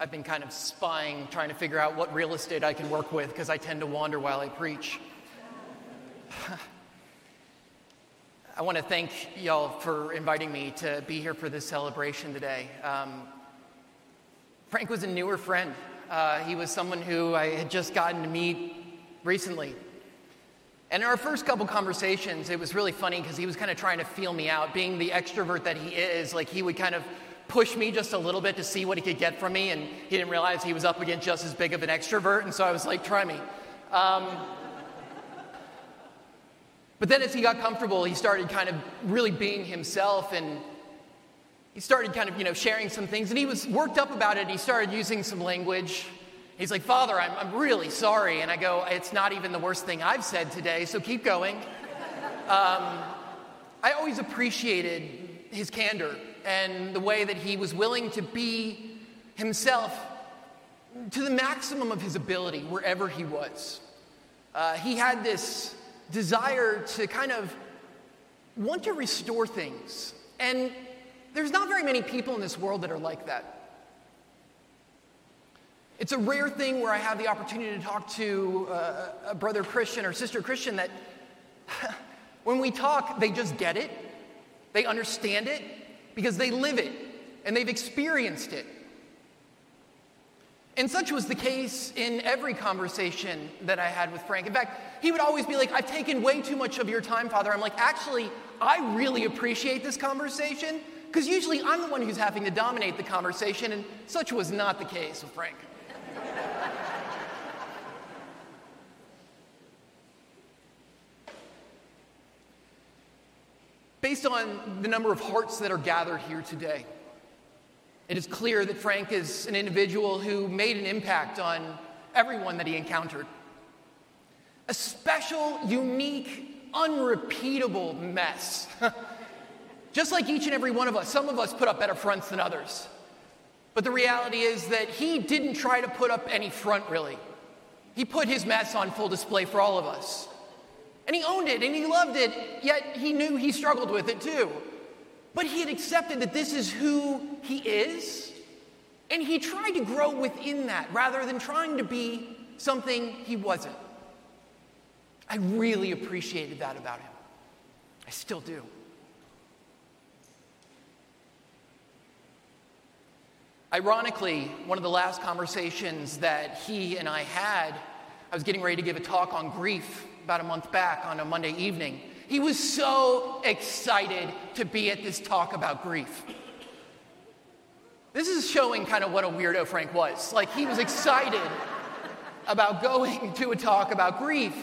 I've been kind of spying, trying to figure out what real estate I can work with because I tend to wander while I preach. I want to thank y'all for inviting me to be here for this celebration today. Um, Frank was a newer friend. Uh, he was someone who I had just gotten to meet recently. And in our first couple conversations, it was really funny because he was kind of trying to feel me out. Being the extrovert that he is, like he would kind of push me just a little bit to see what he could get from me, and he didn't realize he was up against just as big of an extrovert, and so I was like, try me. Um, but then as he got comfortable, he started kind of really being himself, and he started kind of, you know, sharing some things, and he was worked up about it. He started using some language. He's like, Father, I'm, I'm really sorry. And I go, It's not even the worst thing I've said today, so keep going. Um, I always appreciated his candor and the way that he was willing to be himself to the maximum of his ability wherever he was. Uh, he had this desire to kind of want to restore things. And there's not very many people in this world that are like that. It's a rare thing where I have the opportunity to talk to uh, a brother Christian or sister Christian that when we talk, they just get it, they understand it, because they live it and they've experienced it. And such was the case in every conversation that I had with Frank. In fact, he would always be like, I've taken way too much of your time, Father. I'm like, actually, I really appreciate this conversation because usually I'm the one who's having to dominate the conversation, and such was not the case with Frank. Based on the number of hearts that are gathered here today, it is clear that Frank is an individual who made an impact on everyone that he encountered. A special, unique, unrepeatable mess. Just like each and every one of us, some of us put up better fronts than others. But the reality is that he didn't try to put up any front, really. He put his mess on full display for all of us. And he owned it and he loved it, yet he knew he struggled with it too. But he had accepted that this is who he is, and he tried to grow within that rather than trying to be something he wasn't. I really appreciated that about him. I still do. Ironically, one of the last conversations that he and I had, I was getting ready to give a talk on grief about a month back on a Monday evening. He was so excited to be at this talk about grief. This is showing kind of what a weirdo Frank was. Like, he was excited about going to a talk about grief.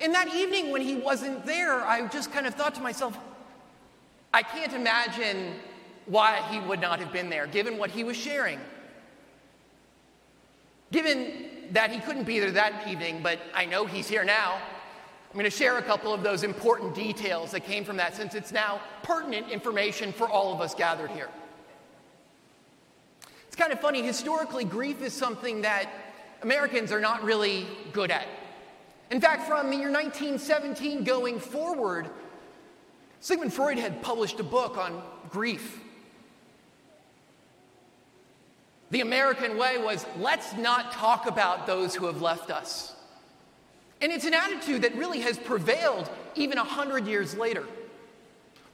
And that evening when he wasn't there, I just kind of thought to myself, I can't imagine why he would not have been there, given what he was sharing. Given that he couldn't be there that evening, but I know he's here now. I'm going to share a couple of those important details that came from that since it's now pertinent information for all of us gathered here. It's kind of funny. Historically, grief is something that Americans are not really good at. In fact, from the year 1917 going forward, Sigmund Freud had published a book on grief. The American way was let's not talk about those who have left us. And it's an attitude that really has prevailed even 100 years later.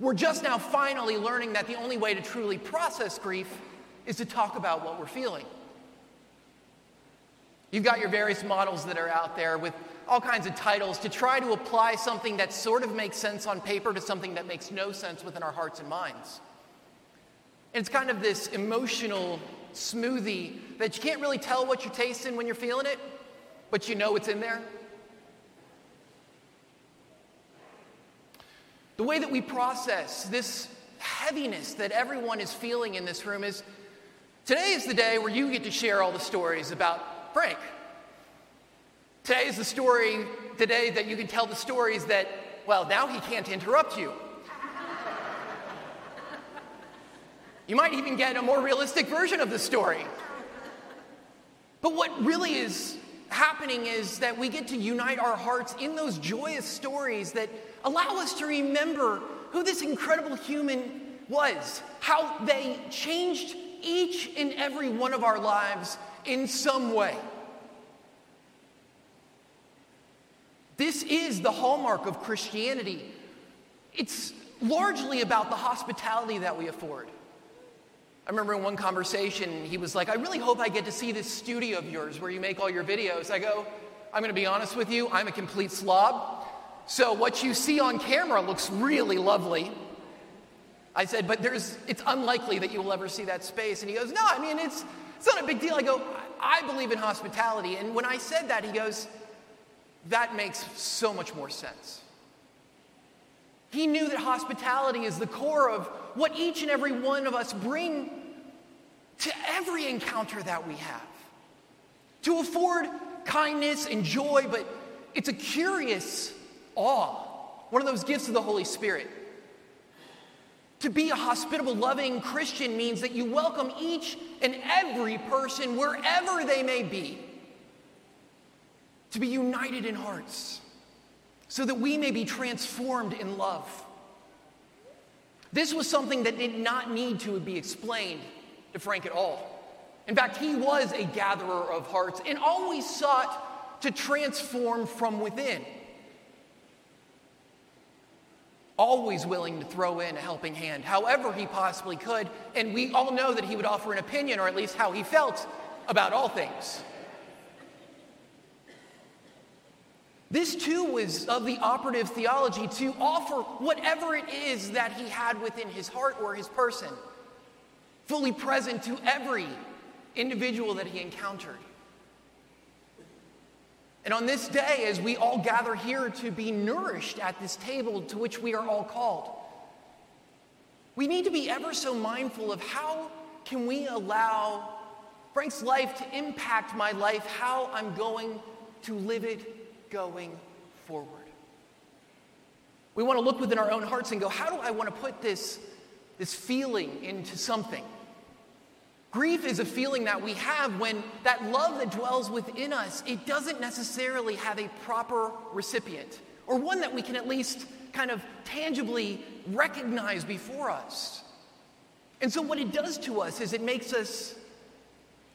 We're just now finally learning that the only way to truly process grief is to talk about what we're feeling. You've got your various models that are out there with all kinds of titles to try to apply something that sort of makes sense on paper to something that makes no sense within our hearts and minds. And it's kind of this emotional smoothie that you can't really tell what you're tasting when you're feeling it, but you know it's in there. The way that we process this heaviness that everyone is feeling in this room is today is the day where you get to share all the stories about Frank. Today is the story, today that you can tell the stories that, well, now he can't interrupt you. You might even get a more realistic version of the story. But what really is happening is that we get to unite our hearts in those joyous stories that allow us to remember who this incredible human was, how they changed each and every one of our lives in some way. This is the hallmark of Christianity. It's largely about the hospitality that we afford. I remember in one conversation, he was like, I really hope I get to see this studio of yours where you make all your videos. I go, I'm going to be honest with you, I'm a complete slob. So what you see on camera looks really lovely. I said, but there's, it's unlikely that you will ever see that space. And he goes, no, I mean, it's, it's not a big deal. I go, I believe in hospitality. And when I said that, he goes, that makes so much more sense. He knew that hospitality is the core of what each and every one of us bring to every encounter that we have. To afford kindness and joy, but it's a curious awe, one of those gifts of the Holy Spirit. To be a hospitable, loving Christian means that you welcome each and every person wherever they may be to be united in hearts so that we may be transformed in love. This was something that did not need to be explained to Frank at all. In fact, he was a gatherer of hearts and always sought to transform from within. Always willing to throw in a helping hand, however he possibly could. And we all know that he would offer an opinion, or at least how he felt about all things. This too was of the operative theology to offer whatever it is that he had within his heart or his person, fully present to every individual that he encountered. And on this day, as we all gather here to be nourished at this table to which we are all called, we need to be ever so mindful of how can we allow Frank's life to impact my life, how I'm going to live it going forward. We want to look within our own hearts and go, how do I want to put this, this feeling into something? Grief is a feeling that we have when that love that dwells within us, it doesn't necessarily have a proper recipient or one that we can at least kind of tangibly recognize before us. And so, what it does to us is it makes us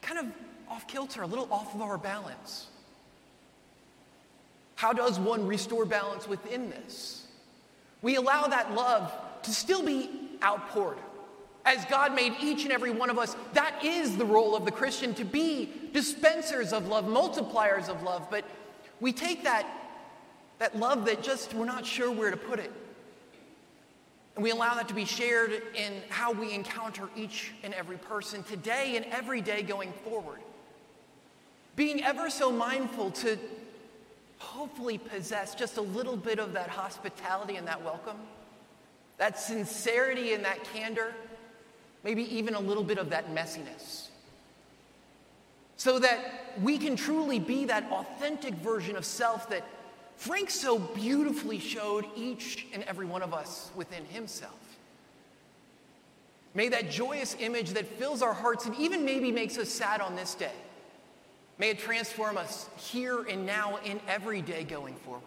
kind of off kilter, a little off of our balance. How does one restore balance within this? We allow that love to still be outpoured. As God made each and every one of us, that is the role of the Christian to be dispensers of love, multipliers of love. But we take that, that love that just we're not sure where to put it. And we allow that to be shared in how we encounter each and every person today and every day going forward. Being ever so mindful to hopefully possess just a little bit of that hospitality and that welcome, that sincerity and that candor, maybe even a little bit of that messiness. So that we can truly be that authentic version of self that Frank so beautifully showed each and every one of us within himself. May that joyous image that fills our hearts and even maybe makes us sad on this day May it transform us here and now in every day going forward.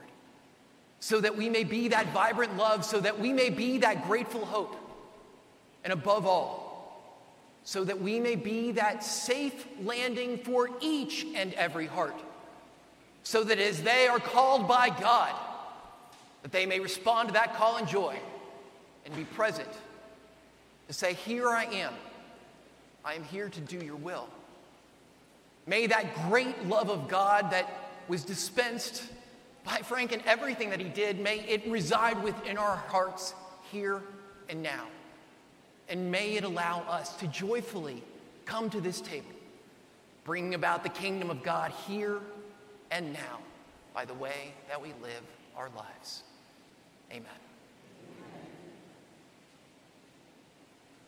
So that we may be that vibrant love, so that we may be that grateful hope. And above all, so that we may be that safe landing for each and every heart. So that as they are called by God, that they may respond to that call in joy and be present to say, Here I am. I am here to do your will. May that great love of God that was dispensed by Frank and everything that he did, may it reside within our hearts here and now. And may it allow us to joyfully come to this table, bringing about the kingdom of God here and now by the way that we live our lives. Amen.